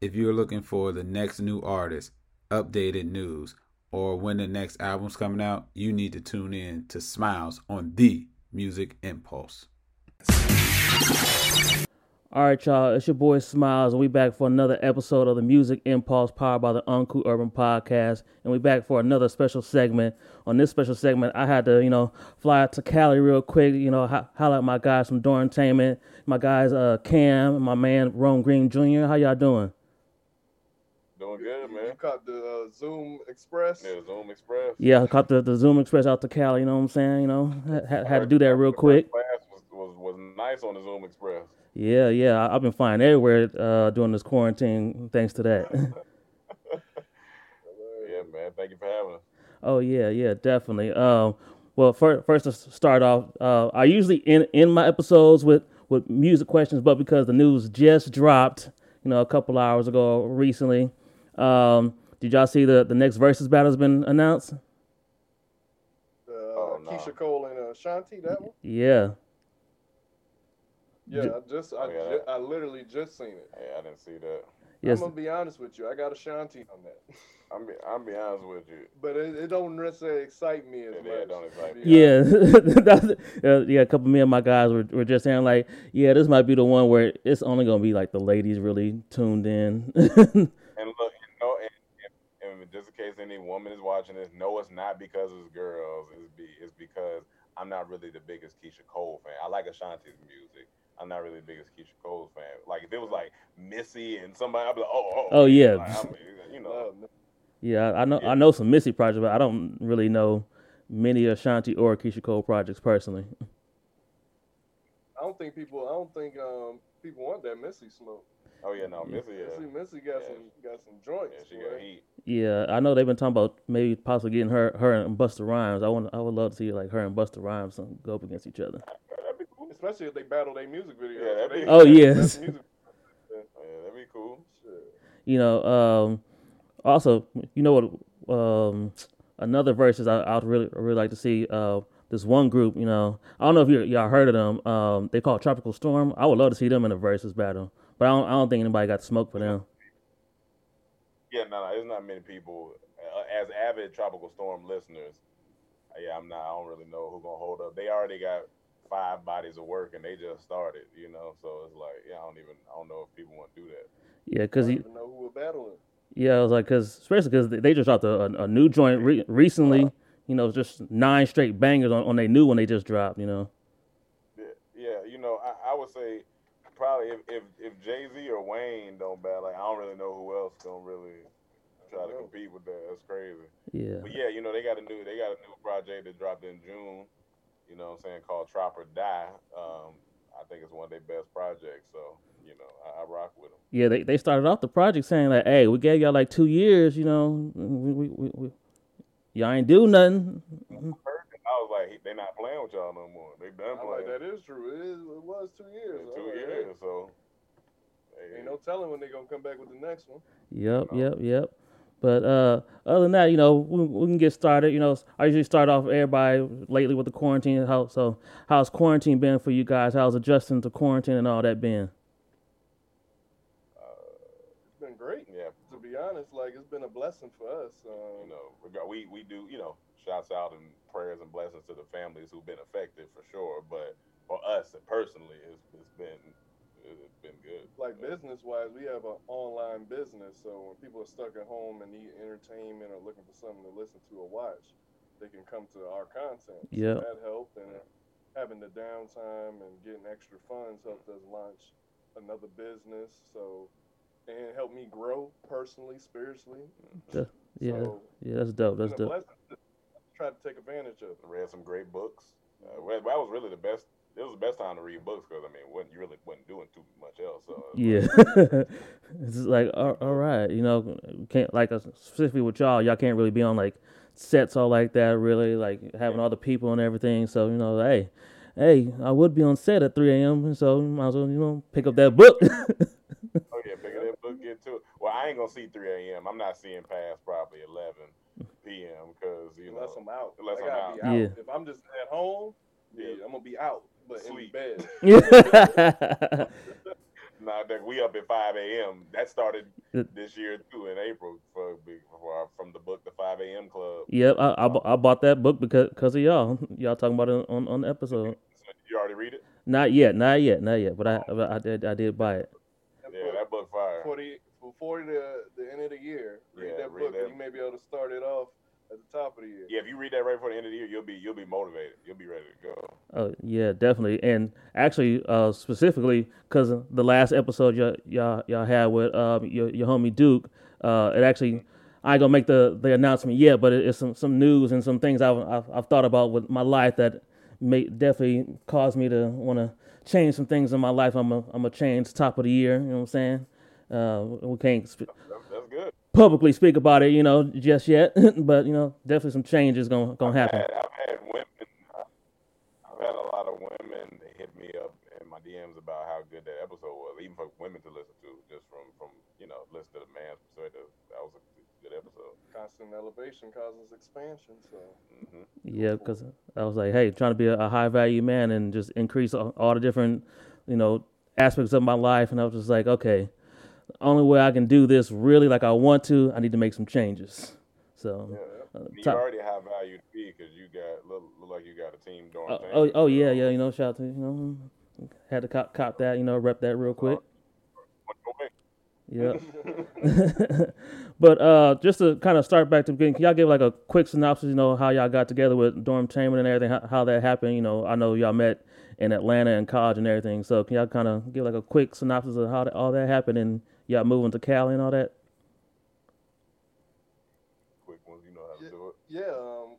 If you're looking for the next new artist, updated news, or when the next album's coming out, you need to tune in to Smiles on the Music Impulse. All right, y'all. It's your boy Smiles, and we back for another episode of the Music Impulse, powered by the Uncool Urban Podcast. And we back for another special segment. On this special segment, I had to, you know, fly out to Cali real quick. You know, ho- highlight my guys from Dormtainment, my guys uh, Cam, and my man Rome Green Jr. How y'all doing? Doing good, man. You man. caught the uh, Zoom Express. Yeah, Zoom Express. Yeah, I caught the, the Zoom Express out to Cali. You know what I'm saying? You know, had, had to do that real quick. Class was, was, was nice on the Zoom Express. Yeah, yeah. I, I've been flying everywhere uh, during this quarantine, thanks to that. Yeah, man. Thank you for having us. Oh yeah, yeah, definitely. Um, well, first, first to start off, uh, I usually end, end my episodes with with music questions, but because the news just dropped, you know, a couple hours ago recently, um, did y'all see the the next versus battle has been announced? Uh, Oh, no. Keyshia Cole and uh, Shanti, that one. Yeah, Yeah, I just, I, Oh, yeah, ju- I literally just seen it. Hey, I didn't see that. yes, I'm gonna be honest with you. I got a Shanti on that, I'm be, I'm be honest with you. but it, it don't necessarily excite me as Yeah, much. yeah, don't excite me. yeah, honest. That's- uh, yeah. A couple of me and my guys were, were just saying like, yeah, this might be the one where it's only gonna be like the ladies really tuned in. And look, you know, and, and, and just in case any woman is watching this, no, it's not because it's girls. It's be it's because I'm not really the biggest Keyshia Cole fan. I like Ashanti's music. I'm not really the biggest Keyshia Cole fan. Like if it was like Missy and somebody, I'd be like, oh, oh, Oh, yeah. Like, you know, Yeah, I I know Yeah. I know some Missy projects, but I don't really know many Ashanti or Keyshia Cole projects personally. I don't think people. I don't think um people want that Missy smoke. Oh yeah, no, Missy, yeah, Missy, Missy got Yeah. some got some joints. yeah, she boy. got heat. Yeah, I know they've been talking about maybe possibly getting her her and Busta Rhymes. I want I would love to see like her and Busta Rhymes go up against each other. That'd be cool. Especially if they battle their music videos. Yeah, that'd be- Oh, that's yes. music- Yeah, that'd be cool. shit. You know, um, also you know what um, another versus I I'd really really like to see uh, this one group. You know, I don't know if you y'all heard of them. Um, they call Tropical Storm. I would love to see them in a versus battle, but I don't I don't think anybody got smoke for them. Yeah, no, no, there's not many people uh, as avid tropical storm listeners. uh, Yeah, I'm not. I don't really know who's gonna hold up. They already got five bodies of work and they just started. You know, so it's like, yeah, I don't even. I don't know if people want to do that. Yeah, because don't even know who we're battling. Yeah, I was like, cause especially because they just dropped a, a, a new joint re- recently. You know, just nine straight bangers on, on their new one they just dropped. You know, Yeah, yeah you know, I, I would say probably if if, if Jay Z or Wayne don't battle, like I don't really know who else gonna really try to compete with that. That's crazy. yeah, But yeah, you know, they got a new they got a new project that dropped in June, you know what I'm saying, called Trap or Die. Um, I think it's one of their best projects, so, you know, I, I rock with them. yeah. They they started off the project saying like, "Hey, we gave y'all like two years. You know, we, we, we, we y'all ain't do nothing." I was they not playing with y'all no more. They done I'm like, playing that is true. It is. It was two years. two I'm years, so hey, hey, Ain't no telling when they gonna come back with the next one. Yep, No. yep, yep. But uh, other than that, you know, we, we can get started. You know, I usually start off everybody lately with the quarantine. How so? How's quarantine been for you guys? How's adjusting to quarantine and all that been? It's been great. yeah, To be honest, like it's been a blessing for us. Um, you know, we got- we we do, you know, shouts out and prayers and blessings to the families who've been affected for sure. But for us personally, it's it's been it's been good. like business wise, we have an online business, so when people are stuck at home and need entertainment or looking for something to listen to or watch, they can come to our content. So Yeah. that helped, and having the downtime and getting extra funds helped us launch another business. So and it helped me grow personally, spiritually. Yeah, yeah, So, yeah. That's dope. That's it's dope. Try to take advantage of. it. read some great books. Uh, well, that was really the best. It was the best time to read books because I mean, wasn't, you really wasn't doing too much else. So uh, Yeah, it's like all, all right, you know, can't like uh, specifically with y'all, y'all can't really be on like sets all like that, really like having all the people and everything. So you know, hey, hey, I would be on set at three a.m. So might as well you know pick up that book. Oh yeah, pick up that book, get to it. Well, I ain't gonna see 3 a.m. I'm not seeing past probably 11 p.m. because you know Unless know, I'm out. unless I I'm gotta out. be out. Yeah. If I'm just at home, yeah, Yeah. I'm gonna be out, but Sleep. in bed. yeah, Now that we up at five a.m. That started this year too in April for, for from the book the five a.m. club. Yep, I, I, I bought that book because because of y'all. Y'all talking about it on, on the episode. So you already read it? Not yet, not yet, not yet. But I oh. but I did I did buy it. Yeah, that book fire. For the before the the end of the year, read Yeah, that read book, that. and you may be able to start it off at the top of the year. Yeah, if you read that right before the end of the year, you'll be you'll be motivated. You'll be ready to go. Oh yeah, definitely. And actually, uh, specifically because the last episode y'all y'all, y'all had with um, your your homie Duke, uh, it actually I ain't gonna make the, the announcement yet, but it, it's some, some news and some things I've, I've I've thought about with my life that may definitely caused me to want to change some things in my life. I'm a I'm a change top of the year. You know what I'm saying? Uh, we can't sp- That's, that's good. publicly speak about it, you know, just yet, but you know, definitely some changes gonna gonna I've happen. had, I've had women. I've had a lot of women hit me up in my DMs about how good that episode was, even for women to listen to, just from from you know listen to the man's perspective. That was a good episode. Constant elevation causes expansion. So hmm Yeah, because I was like, hey, trying to be a, a high value man and just increase all, all the different, you know, aspects of my life. And I was just like, okay, the only way I can do this really like I want to, I need to make some changes. So, uh, You top- already have value to be because you got look, look like you got a team doing. oh, oh, oh, yeah, yeah, you know, shout out to, you know, had to cop, cop that, you know, rep that real quick. Yeah. but uh, just to kind of start back to the beginning, can y'all give like a quick synopsis? You know how y'all got together with Dormtainment and everything, how, how that happened. You know, I know y'all met in Atlanta and college and everything. So can y'all kind of give like a quick synopsis of how all that happened and y'all moving to Cali and all that? Quick ones, you know how to Yeah. do it. yeah, um,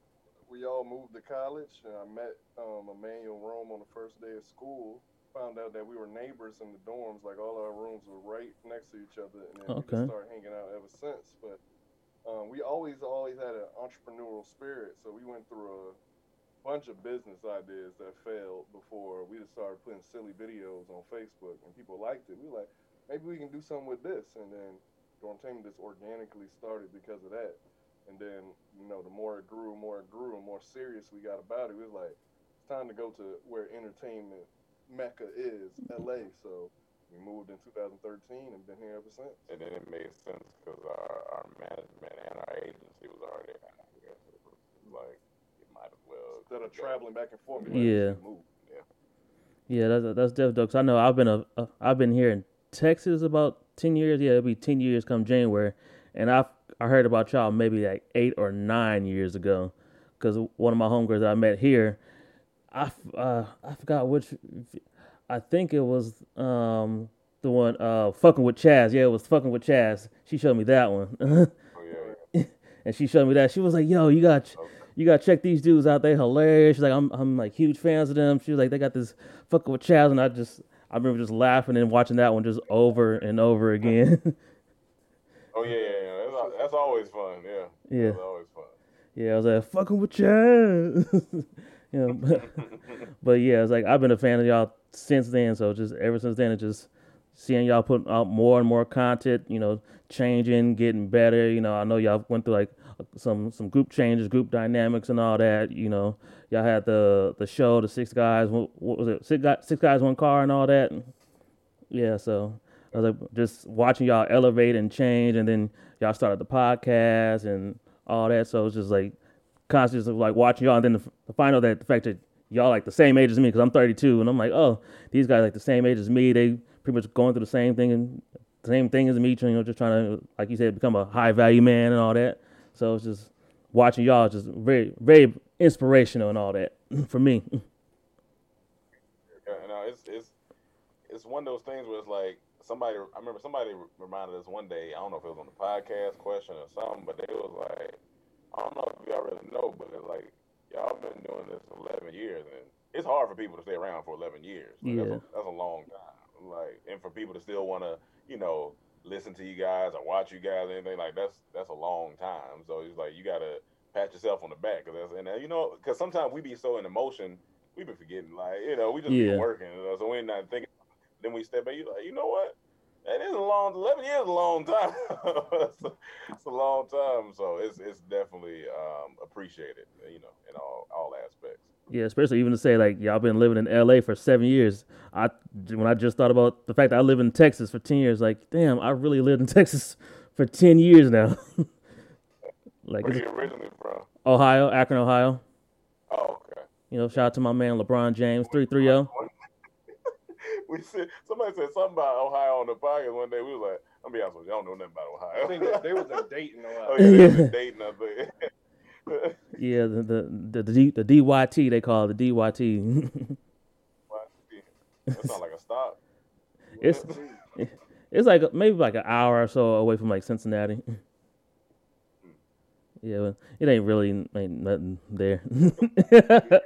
we all moved to college, and I met um, Emmanuel Rome on the first day of school. Found out that we were neighbors in the dorms, like all our rooms were right next to each other, and then we Okay. just started hanging out ever since. But um, we always, always had an entrepreneurial spirit, so we went through a bunch of business ideas that failed before we just started putting silly videos on Facebook, and people liked it. We were like, maybe we can do something with this, and then Dormtainment just organically started because of that. And then, you know, the more it grew, more it grew, and more serious we got about it. We was like, it's time to go to where entertainment mecca is, LA. So we moved in 2013 and been here ever since. And then it made sense because our, our management and our agency was already out here. Like, as well. Instead of go. traveling back and forth, Yeah. Yeah, that's that's definitely dope. 'Cause I know I've been a, a I've been here in Texas about ten years. Yeah, it'll be ten years come January, and I I heard about y'all maybe like eight or nine years ago, because one of my homegirls that I met here, I uh, I forgot which, I think it was um the one uh fucking with Chaz. Yeah, it was fucking with Chaz. She showed me that one, Oh, yeah. and she showed me that. She was like, "Yo, you got." You gotta check these dudes out. They hilarious. She's like, I'm, I'm like huge fans of them. She was like, they got this fucking with Chaz, and I just, I remember just laughing and watching that one just over and over again. Oh, yeah, yeah, yeah. That's, that's always fun. Yeah. Yeah. That's always fun. yeah, I was like, fucking with Chaz. you know, but, but yeah, it's like I've been a fan of y'all since then. So just ever since then, it's just seeing y'all put out more and more content. You know, changing, getting better. You know, I know y'all went through like some some group changes, group dynamics, and all that. You know, y'all had the the show, the six guys. What, was it? Six guys, six guys, one car, and all that. Yeah, so I was like just watching y'all elevate and change, and then y'all started the podcast and all that. So it's just like of like watching y'all, and then the, the final that the fact that y'all like the same age as me because I'm 32, and I'm like, oh, these guys like the same age as me. They pretty much going through the same thing and same thing as me. You know, just trying to like you said, become a high value man and all that. So it's just watching y'all just very very inspirational and all that for me. Yeah, no, it's it's it's one of those things where it's like somebody. I remember somebody reminded us one day. I don't know if it was on the podcast question or something, but they was like, I don't know if y'all really know, but it's like y'all been doing this eleven years, and it's hard for people to stay around for eleven years. Like, that's, Yeah. a, that's a long time. Like, and for people to still want to, you know, listen to you guys or watch you guys, or anything like that's that's a long time. So it's like you gotta pat yourself on the back, cause that's and uh, you know, cause sometimes we be so in emotion, we be forgetting, like you know, we just Yeah. be working, you know, so we're not thinking. Then we step back, you like, you know what? That is a long. Eleven years a long time. it's, a, it's, a, long time. So it's it's definitely um, appreciated. You know, in all all aspects. Yeah, especially even to say like y'all been living in L.A. for seven years. I when I just thought about the fact that I live in Texas for ten years, like damn, I really lived in Texas for ten years now. like, where you originally from? Ohio, Akron, Ohio. Oh, okay. You know, shout out to my man LeBron James, three three zero. Oh. We said somebody said something about Ohio on the podcast one day. We was like, I'm be honest with you, I don't know nothing about Ohio. I think they, they was in Dayton, Ohio. Oh, yeah, they was in Dayton, I think. yeah, the the the, the, the DYT they call it the DYT. that sounds like a stop. It's it's like maybe like an hour or so away from like Cincinnati. Hmm. Yeah, it ain't really ain't nothing there.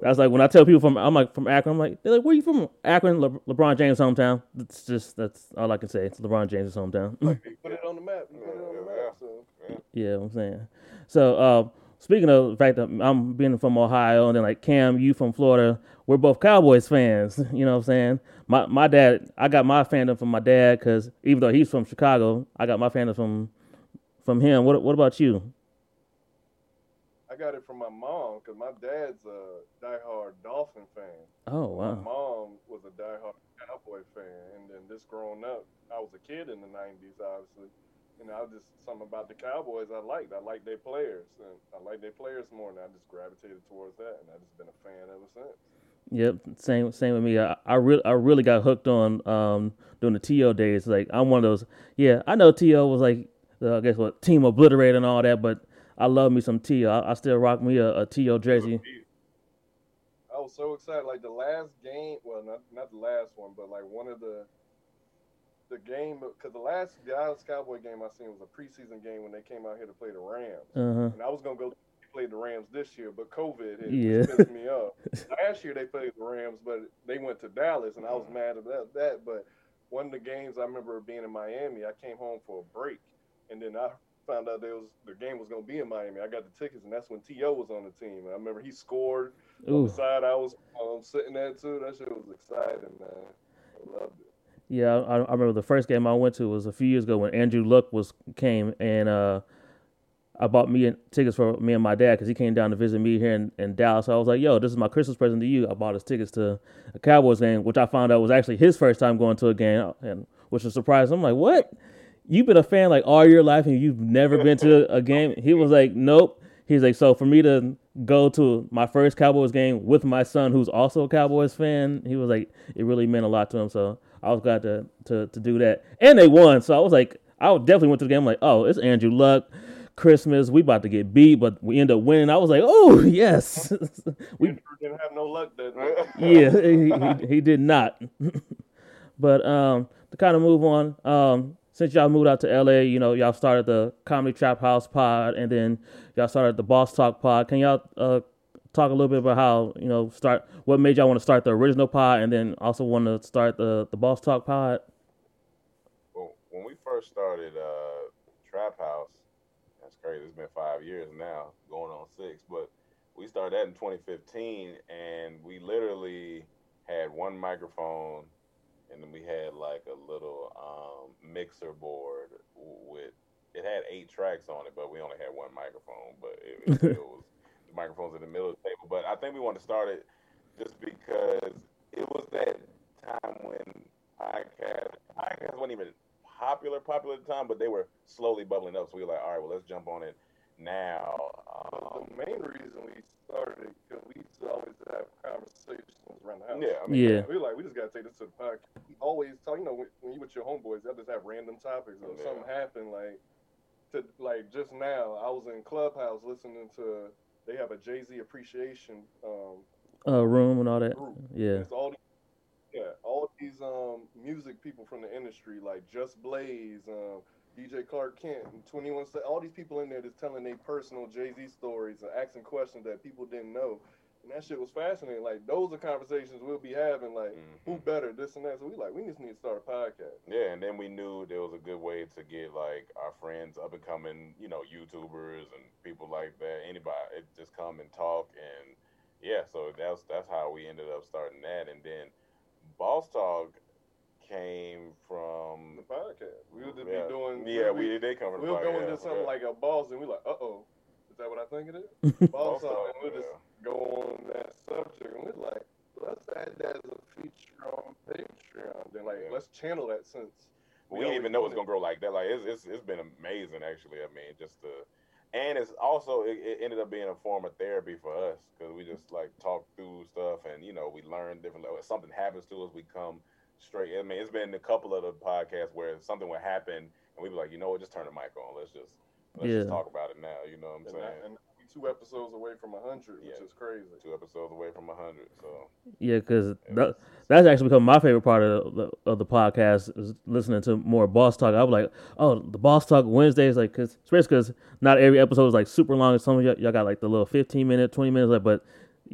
That's like when I tell people from I'm like from Akron. I'm like they're like where you from? Akron, Le- LeBron James hometown. That's just that's all I can say. It's LeBron James' hometown. put it on the map. put it on the map. So. Yeah, I'm saying. So uh, speaking of the fact that I'm being from Ohio and then like Cam, you from Florida, we're both Cowboys fans. You know what I'm saying? My my dad, I got my fandom from my dad because even though he's from Chicago, I got my fandom from from him. What what about you? I got it from my mom because my dad's a diehard Dolphin fan. Oh wow! My mom was a diehard Cowboy fan, and then this growing up, I was a kid in the '90s, obviously. And I was just something about the Cowboys I liked. I liked their players, and I liked their players more, and I just gravitated towards that, and I've just been a fan ever since. Yep, same same with me. I, I really I really got hooked on um during the T.O. days. Like I'm one of those. Yeah, I know T.O. was like uh, I guess what team obliterate and all that, but I love me some T. I, I still rock me a, a T.O. jersey. I was so excited. Like the last game, well, not not the last one, but like one of the the game because the last Dallas Cowboy game I seen was a preseason game when they came out here to play the Rams, uh-huh. and I was gonna go play the Rams this year, but COVID hit, yeah. pissed me off. Last year they played the Rams, but they went to Dallas, and I was mad about that. But one of the games I remember being in Miami, I came home for a break, and then I found out there was the game was gonna be in Miami. I got the tickets, and that's when T.O. was on the team. I remember he scored Ooh. on the side I was um, sitting there too. That shit was exciting, man. I loved it. Yeah, I, I, remember the first game I went to was a few years ago when Andrew Luck was came and uh, I bought me and, tickets for me and my dad because he came down to visit me here in, in, Dallas. So I was like, "Yo, this is my Christmas present to you." I bought his tickets to a Cowboys game, which I found out was actually his first time going to a game, and which was surprising. I'm like, "What? You've been a fan like all your life and you've never been to a game. He was like, nope. He's like, so for me to go to my first Cowboys game with my son, who's also a Cowboys fan, he was like, it really meant a lot to him. So I was glad to to to do that, and they won. So I was like, I definitely went to the game. I'm like, oh, it's Andrew Luck. Christmas, we about to get beat, but we end up winning. I was like, oh yes, we didn't have no luck that yeah, he, he, he, did not. but um, to kind of move on, um, since y'all moved out to LA, you know, y'all started the Comedy Trap House pod and then y'all started the Boss Talk pod. Can y'all uh, talk a little bit about how, you know, start what made y'all want to start the original pod and then also want to start the, the Boss Talk pod? Well, when we first started uh, Trap House, that's crazy. It's been five years now, going on six, but we started that in 2015 and we literally had one microphone and then we had like a little um, mixer board with it had eight tracks on it, but we only had one microphone. But it, it still was the microphones in the middle of the table. But I think we wanted to start it just because it was that time when podcasts podcasts weren't even popular popular at the time, but they were slowly bubbling up. So we were like, all right, well, let's jump on it now. Um, the main reason we started because we used to always have conversations around the house. Yeah, I mean, yeah. We like we just gotta take this to the podcast. We always talk. You know, when, when you with your homeboys, y'all just have random topics. Or yeah. something happened, like to like just now, I was in Clubhouse listening to. They have a Jay Z appreciation um, uh, room and all that. Group. Yeah. It's all these, yeah, all these um music people from the industry like Just Blaze, um, DJ Clark Kent, and 21 all these people in there just telling their personal Jay Z stories and asking questions that people didn't know. And that shit was fascinating. Like those are conversations we'll be having. Like mm-hmm. who better, this and that. So we like we just need to start a podcast. Yeah, and then we knew there was a good way to get like our friends up and coming, you know, YouTubers and people like that. Anybody, it just come and talk and yeah. So that's that's how we ended up starting that. And then Boss Talk came from The podcast. We would just yeah, be doing. yeah, we, we did come from the We'll go into something yeah. like a boss, and we like, uh oh, is that what I think it is? Boss Boss talk, Talk, and we'll just yeah. go on that subject, and we're like, let's add that as a feature on Patreon. Then like, Yeah. let's channel that since we, we didn't even know it's doing gonna grow like that. Like it's it's, it's been amazing actually. I mean, just to, and it's also it, it ended up being a form of therapy for us because we just like talk through stuff and you know we learn different. If something happens to us, we come straight. I mean, it's been a couple of the podcasts where something would happen and we'd be like, you know what, just turn the mic on. Let's just let's just talk about it now. You know what I'm and, saying? I, and we two episodes away from hundred, which is crazy. Two episodes away from hundred. So Yeah, because that, that's actually become my favorite part of the, of the podcast is listening to more boss talk. I was like, oh, the boss talk Wednesdays, like, cause especially because not every episode is like super long. Some of y'all, y'all got like the little fifteen minute, twenty minutes, like, but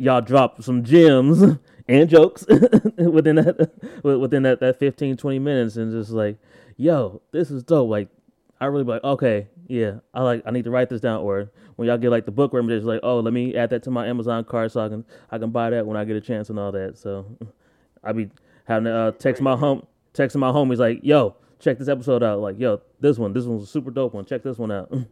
y'all drop some gems and jokes within that within that that 15, 20 minutes, and just like, yo, this is dope. Like, I really like, okay, yeah, I like, I need to write this down. Or when y'all get like the book remedies, like, oh, let me add that to my Amazon card so I can I can buy that when I get a chance and all that. So I be having to uh, text my home, texting my homies like, yo, check this episode out. Like, yo, this one, this one's a super dope one. Check this one out. yeah.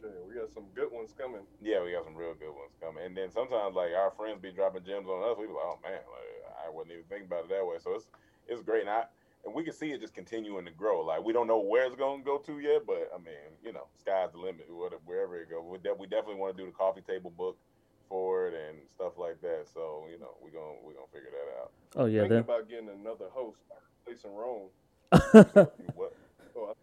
Shit, we got some good ones coming. Yeah, we got some real good ones coming. And then sometimes like our friends be dropping gems on us. We be like, oh man, like I wasn't even thinking about it that way. So it's it's great. And I and we can see it just continuing to grow. Like we don't know where it's gonna go to yet, but I mean, you know, sky's the limit. whatever- Wherever it goes, we, de- we definitely want to do the coffee table book for it and stuff like that. So you know, we're gonna we're gonna figure that out. oh yeah, Thinking that. about getting another host, replacing Rome. What? Oh,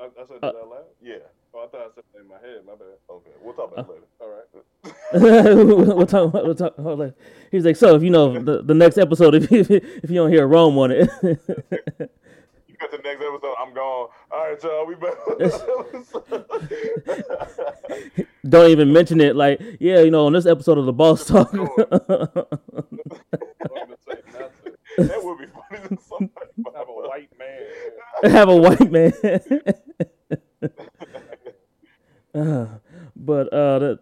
I, I, I said Uh, that out loud. Yeah. Oh, I thought I said that in my head. My bad. Okay. We'll talk about it later. All right. we'll talk. We'll talk. hold on. He's like, so if you know the, the next episode, if you, if you don't hear Rome on it, You got the next episode. I'm gone. All right, y'all. We better. don't even mention it. Like, yeah, you know, on this episode of the Boss Talk. Don't even say nothing. that would be funny. Somebody Have a white man. have a white man. Uh, but uh, the,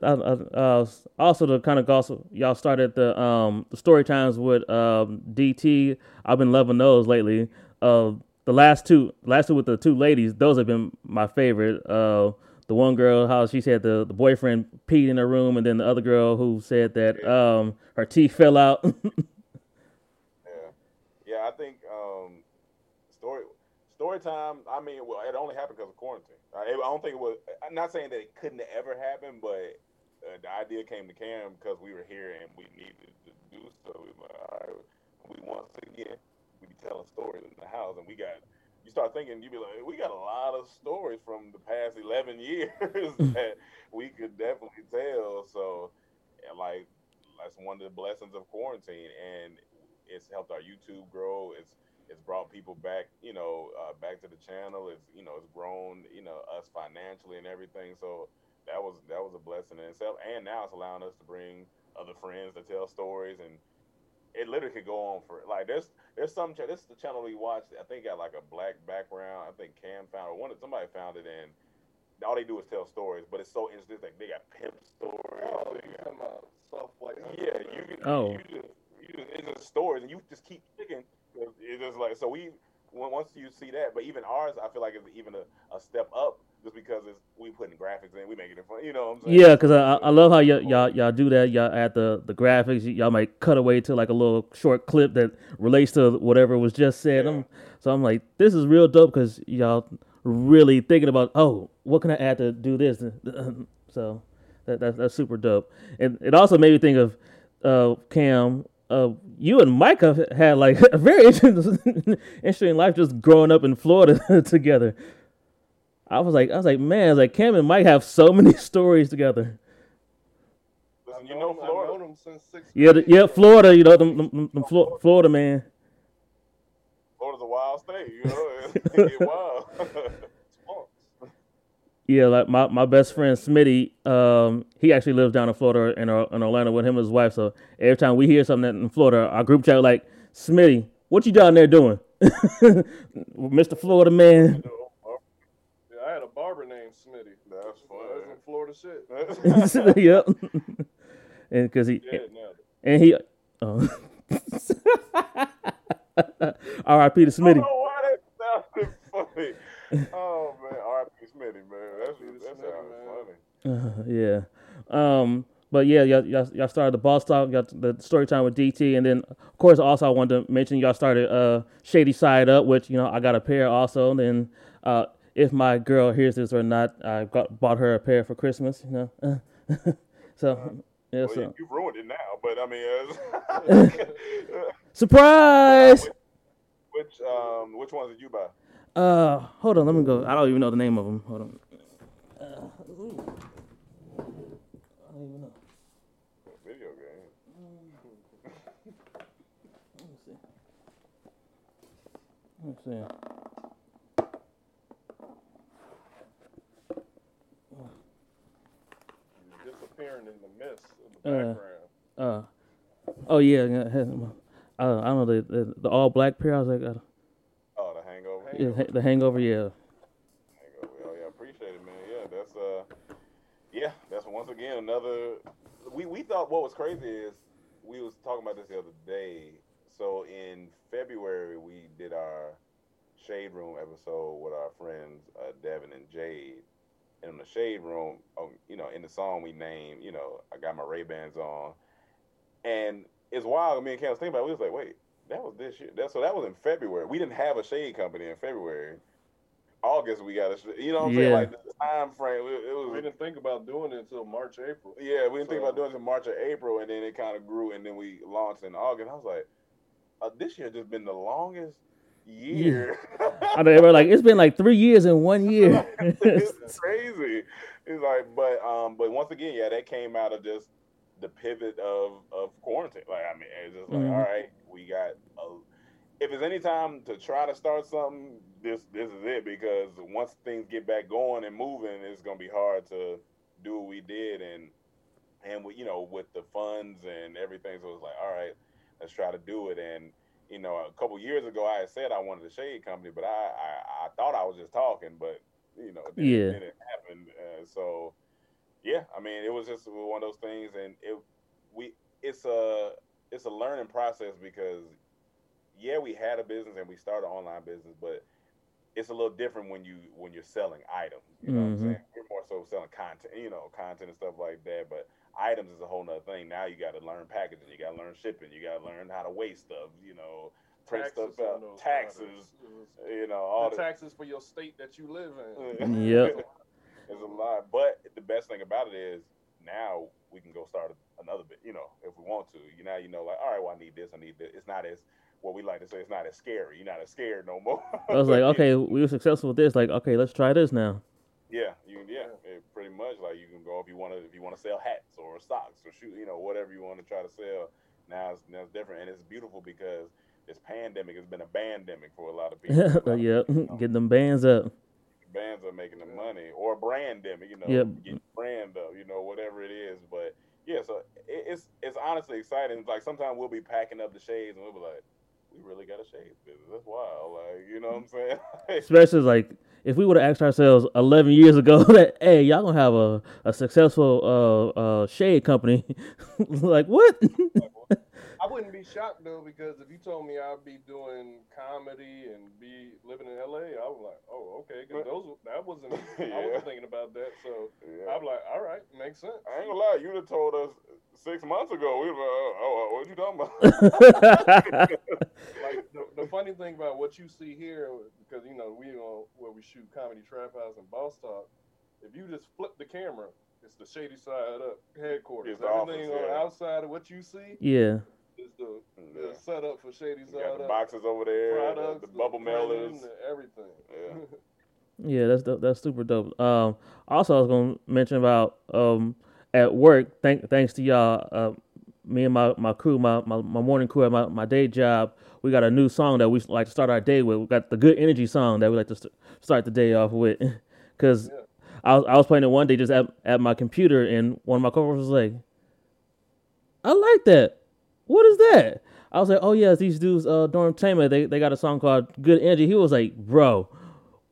uh, also to kind of also y'all started the um the story times with um DT. I've been loving those lately. Uh, the last two, last two with the two ladies, those have been my favorite. Uh, the one girl, how she said the, the boyfriend peed in her room, and then the other girl who said that um her teeth fell out. Yeah, yeah. I think um, story story time. I mean, well, it only happened because of quarantine. I, I don't think it was. I'm not saying that it couldn't have ever happen, but uh, the idea came to Cam because we were here and we needed to do so. We were like, all right, we once again we be telling stories in the house, and we got. You start thinking, you'd be like, we got a lot of stories from the past 11 years that we could definitely tell. So, and like, that's one of the blessings of quarantine, and it's helped our YouTube grow. It's it's brought people back, you know, uh, back to the channel. It's you know, it's grown, you know, us financially and everything. So that was that was a blessing in itself. And now it's allowing us to bring other friends to tell stories, and it literally could go on for like there's there's some cha- this is the channel we watched. I think got like a black background. I think Cam found or one somebody found it, and all they do is tell stories. But it's so interesting. Like they got pimp stories. Oh, they you got- talking about soft white? yeah, you can. Oh. You just, you just, it's just stories, and you just keep picking. It's just like so. We once you see that, but even ours, I feel like it's even a, a step up, just because it's we putting graphics in, we making it fun. You know what I'm saying? Yeah, cause I I love how y'all y'all, y'all do that. Y'all add the the graphics. Y'all might cut away to like a little short clip that relates to whatever was just said. Yeah. I'm, so I'm like, this is real dope because y'all really thinking about, oh, what can I add to do this? So that, that's that's super dope. And it also made me think of uh, Cam. Uh, you and Mike have had like a very interesting, interesting life just growing up in Florida together. I was like, I was like, man, I was like Cam and Mike have so many stories together. Listen, you know Florida. known since sixth Yeah, the, yeah, Florida. You know, them, them, them, them Flo- Florida man. Florida's a wild state. You know, it get wild. Spunks. Yeah, like my, my best friend Smitty, um, he actually lives down in Florida in, in Orlando with him and his wife. So every time we hear something in Florida, our group chat like, Smitty, what you down there doing, Mister Florida man? Yeah, I had a barber named Smitty. That's That's funny. some Florida shit. yep. and because he Dead now. and he, oh, R.I.P. to I Smitty. don't know why that sounded funny. Oh man, R.I.P. Smitty, man. That's, R.I.P. that Smitty, funny. yeah. Um, but yeah, y'all, y'all, y'all started the Boss Talk, got the story time with DT, and then of course also I wanted to mention y'all started uh Shady Side Up, which you know I got a pair also. And then uh, if my girl hears this or not, I got bought her a pair for Christmas. You know, so yeah, Well, so you, you've ruined it now, but I mean, uh, surprise. which um, which ones did you buy? Uh, hold on, let me go. I don't even know the name of them. Hold on. Uh, ooh. I don't even know. Video game. Let me see. You're disappearing in the mist in the Uh, background. Uh, oh yeah, yeah. Uh, I don't know the, the the all black pair. I was like, uh, Oh, the Hangover. yeah, the Hangover. Yeah, Hangover. Oh yeah, appreciate it, man. Yeah, that's uh, yeah, that's once again another. We we thought what was crazy is we was talking about this the other day. So in February we did our Shade Room episode with our friends uh, Devin and Jade. And in the Shade Room, um, you know, in the song we named, you know, I got my Ray Bans on, and it's wild. Me and Cam was thinking about. It, we was like, wait, that was this year. That so that was in February. We didn't have a shade company in February. August we got a, sh- you know what I'm saying? Like the time frame, it, it was. We didn't think about doing it until March, April. yeah, we didn't think about doing it until March or April, and then it kind of grew, and then we launched in August. I was like, uh, this year just been the longest year. I know they were like, it's been like three years in one year. it's crazy. It's like, but um, but once again, yeah, that came out of just the pivot of of quarantine. Like, I mean, it's just like, Mhm. all right, we got. A, if it's any time to try to start something, this this is it because once things get back going and moving, it's gonna be hard to do what we did and and we, you know with the funds and everything. So it's like, all right, let's try to do it. And you know, a couple years ago, I had said I wanted a shade company, but I I, I thought I was just talking, but you know, it didn't, Yeah. didn't happen. Uh, so yeah, I mean, it was just one of those things, and it we it's a it's a learning process because yeah, we had a business and we started an online business, but it's a little different when you when you're selling items. You know Mhm. what I'm saying? You're more so selling content, you know, content and stuff like that. But items is a whole nother thing. Now you got to learn packaging, you got to learn shipping, you got to learn how to weigh stuff. You know, print Taxes stuff out, taxes. products. Was- You know, all the the taxes for your state that you live in. Yep. There's a lot, but the best thing about it is now we can go start another bit. You know, if we want to. You now you know, like, all right, well, I need this, I need this. It's not as what we like to say. It's not as scary. You're not as scared no more. I was like, okay, we were successful with this. Like, okay, let's try this now. Yeah, you yeah, it pretty much like you can go if you want to if you want to sell hats or socks or shoot, you know, whatever you want to try to sell. Now it's, now it's different and it's beautiful because this pandemic has been a bandemic for a lot of people. A lot of yep, you know, get them bands up. bands are making the money or brand demic, you know, Yep. get brand up, you know, whatever it is. But yeah, so it, it's it's honestly exciting. Like sometimes we'll be packing up the shades and we'll be like, we really got a shades business. That's wild. Like you know what I'm saying? Especially like if we would have asked ourselves 11 years ago that, hey, y'all gonna have a, a successful uh, uh, shade company, like what? I wouldn't be shocked though because if you told me I'd be doing comedy and be living in LA, I was like, oh, okay, because those that wasn't I wasn't thinking about that. So Yeah. I'm like, all right, makes sense. I ain't gonna lie, you'd have told us six months ago. We were like, oh, oh, oh, what you talking about? Like the, the funny thing about what you see here, because you know we on where we shoot comedy trap house and boss talk. If you just flip the camera, it's the shady side up headquarters. It's Everything office, on the yeah. outside of what you see yeah, is the, Yeah. the setup for shady You side got the up. boxes over there, the- products, the, bubble printing, mailers. everything. Yeah. yeah, that's dope. that's super dope. Um, also, I was gonna mention about um at work. Thank thanks to y'all, uh, me and my, my crew, my, my, my morning crew at my, my day job, we got a new song that we like to start our day with. We got the good energy song that we like to st- start the day off with. Cause Yeah. I was I was playing it one day just at at my computer, and one of my coworkers was like, "I like that. What is that?" I was like, "Oh yeah, it's these dudes, uh, Dormtainment. They they got a song called Good Energy." He was like, "Bro,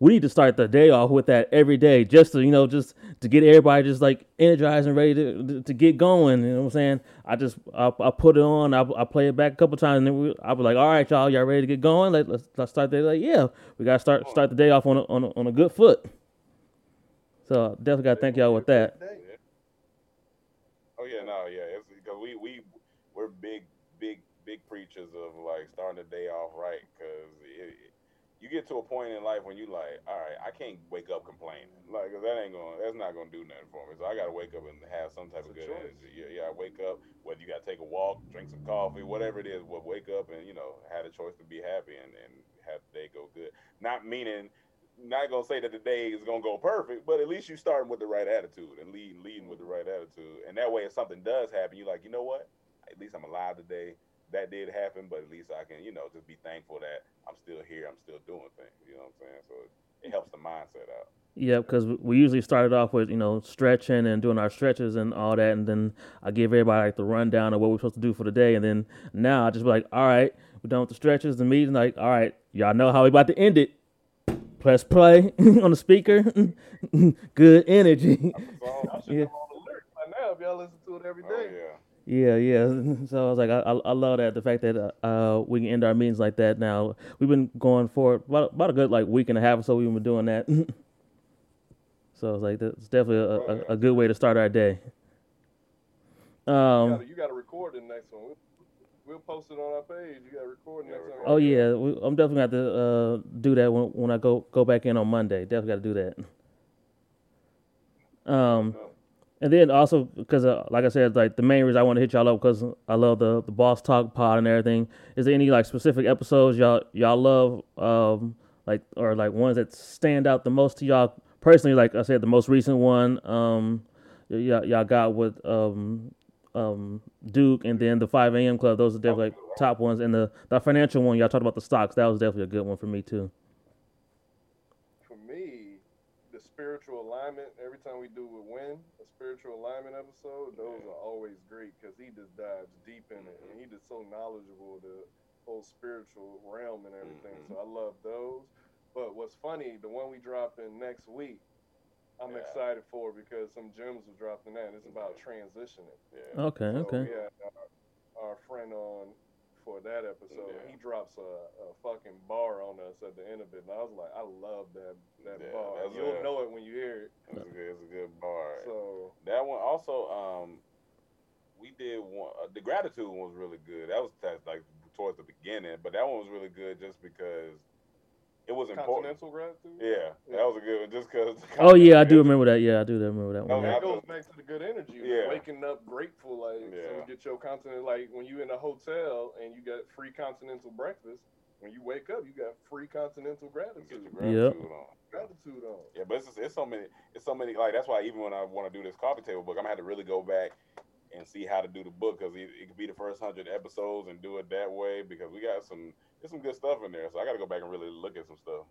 we need to start the day off with that every day, just to you know, just to get everybody just like energized and ready to to get going. You know what I'm saying? I just I, I put it on, I, I play it back a couple times, and then we, I was like, all right, y'all, y'all ready to get going? Let, let's let's start the day. Like, yeah, we gotta start start the day off on a, on a, on a good foot. So definitely gotta thank y'all with that. Oh yeah, no, yeah, it's because we we we're big big big preachers of like starting the day off right because you get to a point in life when you like, all right, I can't wake up complaining. Like, cause that ain't going, that's not gonna do nothing for me. So I gotta wake up and have some type of good choice. energy. Yeah, yeah. I wake up, whether you gotta take a walk, drink some coffee, whatever it is. Well, wake up and you know have a choice to be happy and, and have the day go good. Not meaning, not gonna say that the day is gonna go perfect, but at least you starting with the right attitude and leading leading with the right attitude. And that way, if something does happen, you're like, you know what? At least I'm alive today that did happen, but at least I can, you know, just be thankful that I'm still here, I'm still doing things. You know what I'm saying? So it, it helps the mindset out. Yeah, because we usually started off with you know stretching and doing our stretches and all that, and then I give everybody like the rundown of what we're supposed to do for the day, and then now I just be like, all right, we're done with the stretches, the meeting, like, all right, y'all know how we about to end it. Press play on the speaker. Good energy. yeah. Now, if y'all listen to it every oh, day. Yeah. Yeah, yeah. So I was like, I, I love that the fact that uh, we can end our meetings like that. Now we've been going for about, about a good like week and a half or so. We've been doing that. so I was like, that's definitely a, a, a, good way to start our day. Um, you got to record the next one. We'll, we'll, post it on our page. You got to record the next one. Oh yeah, we, I'm definitely going to uh, do that when when I go go back in on Monday. Definitely got to do that. Um. And then also because, uh, like I said, like the main reason I want to hit y'all up because I love the the Boss Talk pod and everything. Is there any like specific episodes y'all y'all love, um, like or like ones that stand out the most to y'all personally? Like I said, the most recent one, um, y'all, y'all got with um, um, Duke, and then the 5 a.m. Club. Those are definitely like, top ones. And the the financial one, y'all talked about the stocks. That was definitely a good one for me too. For me, the spiritual alignment. Every time we do a win a spiritual alignment episode, those are always great because he just dives deep in it and he just so knowledgeable the whole spiritual realm and everything. Mm-hmm. So I love those. But what's funny, the one we drop in next week, I'm yeah. excited for because some gems were dropped in that. It's about transitioning. Yeah. Okay. So okay. Yeah, our, our friend on for that episode. Yeah. He drops a, a, fucking bar on us at the end of it, and I was like, I love that that yeah, bar. You'll a, know it when you hear it. It's a good, it's a good bar. So that one also, um, we did one. Uh, the gratitude one was really good. That was like towards the beginning, but that one was really good just because it was important. Continental gratitude. Yeah, yeah, that was a good one. Just because. Oh yeah, I do remember that. Yeah, I do remember that one. No, that goes back to the good energy. Yeah. Waking up grateful, like yeah. so get your continent. Like when you in a hotel and you got free continental breakfast. When you wake up, you got free continental gratitude. Get your gratitude yep. on. Gratitude on. Yeah, but it's, just, it's so many. It's so many. Like that's why even when I want to do this coffee table book, I'm gonna have to really go back and see how to do the book because it, it could be the first hundred episodes and do it that way because we got some there's some good stuff in there. So I got to go back and really look at some stuff.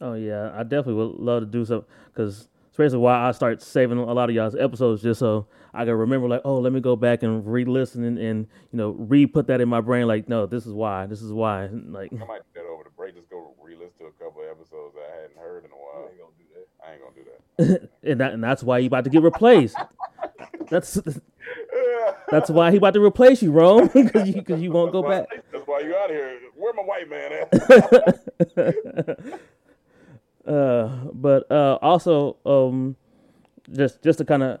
Oh yeah, I definitely would love to do so because especially why I start saving a lot of y'all's episodes just so I can remember like, oh, let me go back and re-listen and, and you know re-put that in my brain. Like, no, this is why. This is why. Like, I might do that over the break. Just go re-listen to a couple of episodes that I hadn't heard in a while. I ain't gonna do that. I ain't gonna do that. and that and that's why you about to get replaced. that's that's why he about to replace you, Rome, because you because you won't that's go why, back. That's why you out here. Where my white man at? Uh, but uh, also, um, just just to kind of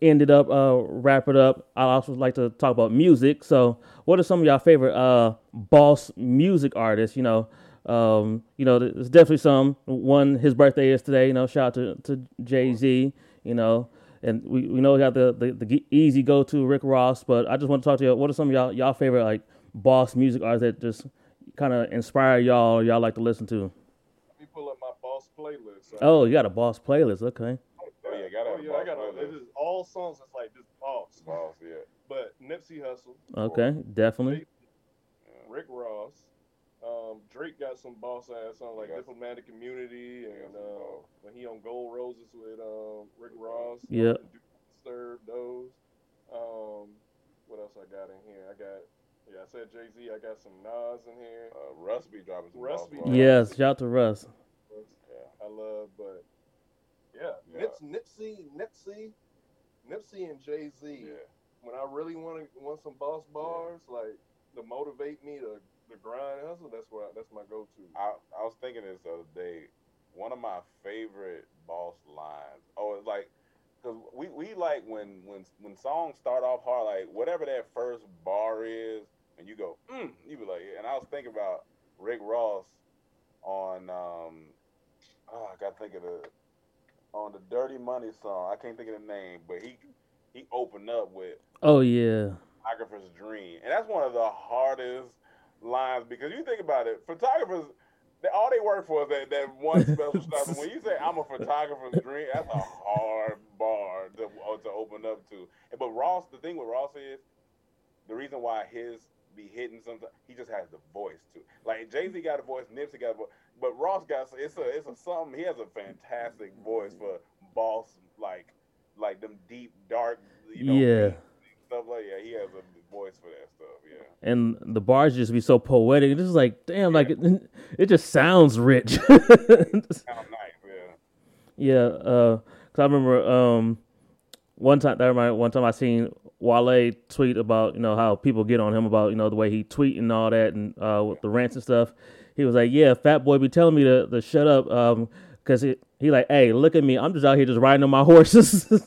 end it up, uh, wrap it up. I also like to talk about music. So, what are some of y'all favorite uh, boss music artists? You know, um, you know, there's definitely some. One, his birthday is today. You know, shout out to, to Jay Z. You know, and we, we know we got the, the, the easy go to Rick Ross. But I just want to talk to you. What are some of y'all y'all favorite like boss music artists that just kind of inspire y'all? Y'all like to listen to? Let me pull up my boss playlist. So oh, you got a boss playlist. Okay. Oh yeah, got oh, yeah, I got a, it's just all songs. that's like just boss. Boss, yeah. But Nipsey Hussle. Okay, definitely. Rick Ross. Um, Drake got some boss ass songs like Diplomatic Immunity and uh, when he on Gold Roses with um, Rick Ross. Yeah. Serve those. Um, what else I got in here? I got yeah, I said Jay Z. I got some Nas in here. Uh, Russ be dropping some. Russ be yes, shout out to Russ. Yeah, I love but yeah, yeah. Nipsey, Nipsey, Nipsey and Jay Z. Yeah. When I really want to want some boss bars, like to motivate me to the grind hustle, that's what I, that's my go to. I, I was thinking this the other day. One of my favorite boss lines. Oh, it's like, cause we, we like when when when songs start off hard, like whatever that first bar is, and you go, mm, you be like, yeah. and I was thinking about Rick Ross on um, oh, I gotta think of the on the Dirty Money song. I can't think of the name, but he he opened up with Oh yeah. photographer's dream, and that's one of the hardest lines because you think about it, photographers. They, all they work for is that, that one special stuff. And when you say I'm a photographer's dream, that's a hard bar to, to open up to. But Ross, the thing with Ross is the reason why his be hitting sometimes he just has the voice too. Like Jay Z got a voice, Nipsey got a voice, but Ross got it's a it's a something. He has a fantastic voice for boss like like them deep dark you know Yeah. stuff like yeah. He has a voice for that stuff. Yeah. And the bars just be so poetic. It's just like, damn, like it, it just sounds rich. Sound nice. Yeah. Yeah, uh, cause I remember um, one time that remind one time I seen Wale tweet about you know how people get on him about you know the way he tweet and all that and uh, with the rants and stuff. He was like, "Yeah, Fat Boy be telling me to, to shut up um, cause he he like, hey, look at me, I'm just out here just riding on my horses."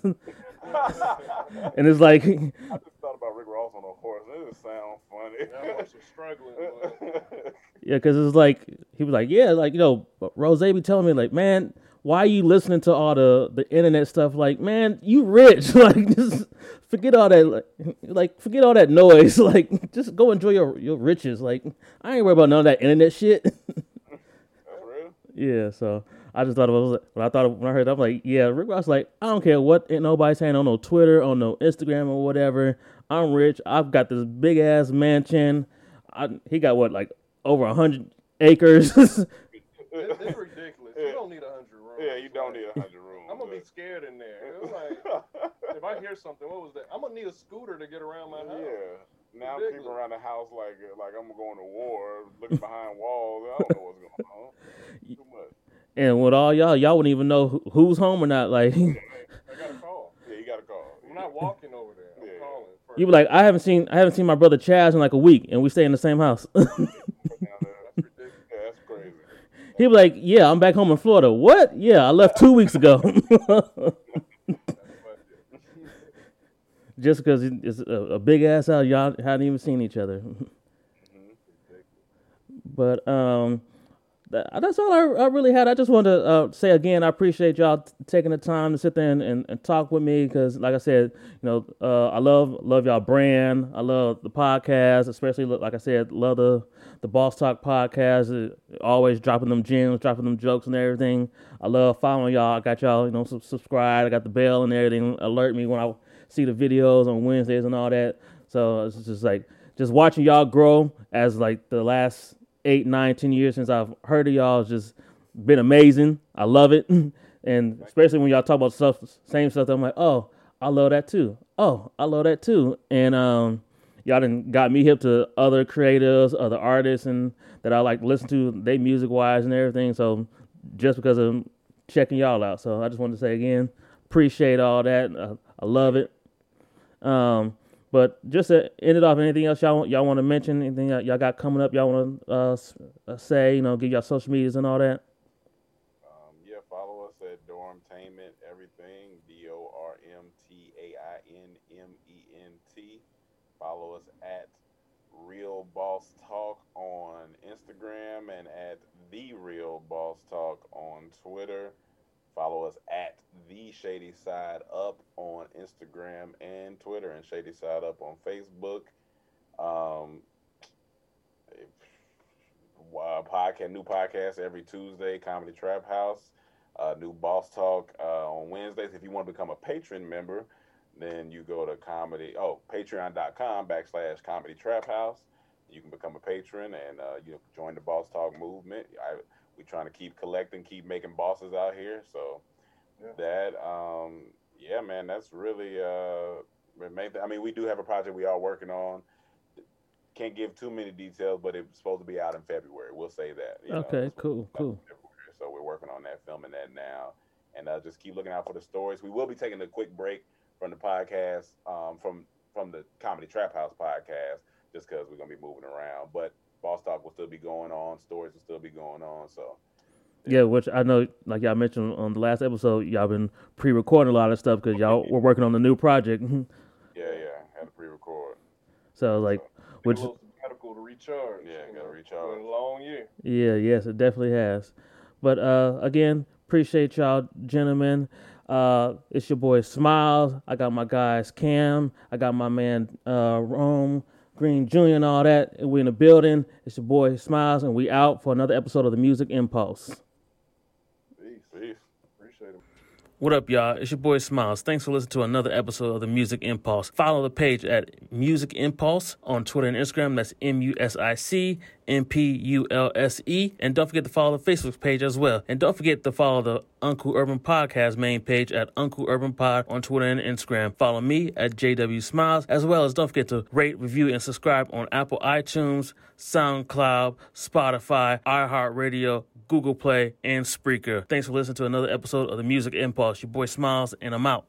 and it's like, I just thought about Rick Ross on a horse. It just sounds funny. That was some struggling. But yeah, cause it's like he was like, yeah, like you know, Ross be telling me like, man, why are you listening to all the the internet stuff? Like, man, you rich. like, just forget all that. Like, like, forget all that noise. Like, just go enjoy your your riches. Like, I ain't worried about none of that internet shit. That's real. yeah. So I just thought it was when I thought when I heard that, I'm like, yeah, Rick Ross. Like, I don't care what ain't nobody saying on no Twitter, on no Instagram or whatever. I'm rich. I've got this big ass mansion. I, he got what like over a hundred acres. it, it's ridiculous. You don't need a hundred rooms. Yeah, you don't need a hundred rooms. I'm gonna be scared in there. It like if I hear something, what was that? I'm gonna need a scooter to get around my house. yeah. Now I'm Ridiculous. creeping around the house like like I'm going to war, looking behind walls. I don't know what's going on. Too much. And with all y'all, y'all wouldn't even know who- who's home or not. Like you I got a call. Yeah, you got to call. I'm not walking over there. I'm Yeah. calling. First. be like, I haven't seen I haven't seen my brother Chaz in like a week, and we stay in the same house. He'd be like, Yeah, I'm back home in Florida. What? Yeah, I left two weeks ago. Just because it's a, a big ass house, y'all hadn't even seen each other. but um, that, that's all I, I really had. I just wanted to uh, say again, I appreciate y'all t- taking the time to sit there and, and, and talk with me because, like I said, you know, uh, I love love y'all brand. I love the podcast, especially like I said, love the the Boss Talk podcast. Always dropping them gems, dropping them jokes and everything. I love following y'all. I got y'all, you know, sub- subscribed. I got the bell and everything. Alert me when I see the videos on Wednesdays and all that. So it's just like just watching y'all grow as like the last eight, nine, ten years since I've heard of y'all has just been amazing. I love it, and especially when y'all talk about stuff, same stuff. I'm like, oh, I love that too. Oh, I love that too. And um, y'all done got me hip to other creatives, other artists, and that I like listen to, they music wise and everything. So just because of checking y'all out, so I just wanted to say again, appreciate all that. Uh, I love it. Um, but just to end it off, anything else y'all want, y'all want to mention? Anything y'all y'all got coming up? Y'all want to uh, uh, say? You know, give y'all social medias and all that. Um, yeah, follow us at Dormtainment Everything. D O R M T A I N M E N T. Follow us at Real Boss Talk on Instagram and at The Real Boss Talk on Twitter. Follow us at The Shady Side Up on Instagram and Twitter, and Shady Side Up on Facebook. Um, podcast, new podcast every Tuesday, Comedy Trap House. Uh, new Boss Talk uh, on Wednesdays. If you want to become a patron member, then you go to comedy. Oh, Patreon.com backslash Comedy Trap House. You can become a patron and uh, you know, join the Boss Talk movement. I, we trying to keep collecting, keep making bosses out here. So Yeah. that, um, yeah, man, that's really. Uh, it I mean, we do have a project we are working on. Can't give too many details, but it's supposed to be out in February. We'll say that. you know, Okay, it's cool, cool. So we're working on that, filming that now, and uh, just keep looking out for the stories. We will be taking a quick break from the podcast, um, from from the Comedy Trap House podcast, just because we're gonna be moving around. But Boss Talk will still be going on, stories will still be going on. So Yeah, which I know, like y'all mentioned on the last episode, y'all been pre-recording a lot of stuff because y'all were working on the new project. yeah, yeah, had to pre-record. so like, Take which a little sabbatical to recharge. Yeah, gotta know. recharge. Been a long year. yeah, yes, it definitely has. But uh, again, appreciate y'all, gentlemen. Uh, it's your boy Smiles. I got my guys Cam. I got my man uh, Rome Green Jr. and all that. And we in the building. It's your boy Smiles, and we out for another episode of the Music Impulse. Peace. Peace. Appreciate it. What up, y'all? It's your boy Smiles. Thanks for listening to another episode of the Music Impulse. Follow the page at Music Impulse on Twitter and Instagram. That's M U S I C M P U L S E. And don't forget to follow the Facebook page as well. And don't forget to follow the Uncle Urban Podcast main page at Uncle Urban Pod on Twitter and Instagram. Follow me at JW Smiles, as well as don't forget to rate, review, and subscribe on Apple iTunes, SoundCloud, Spotify, iHeartRadio, Google Play, and Spreaker. Thanks for listening to another episode of the Music Impulse. Your boy Smiles, and I'm out.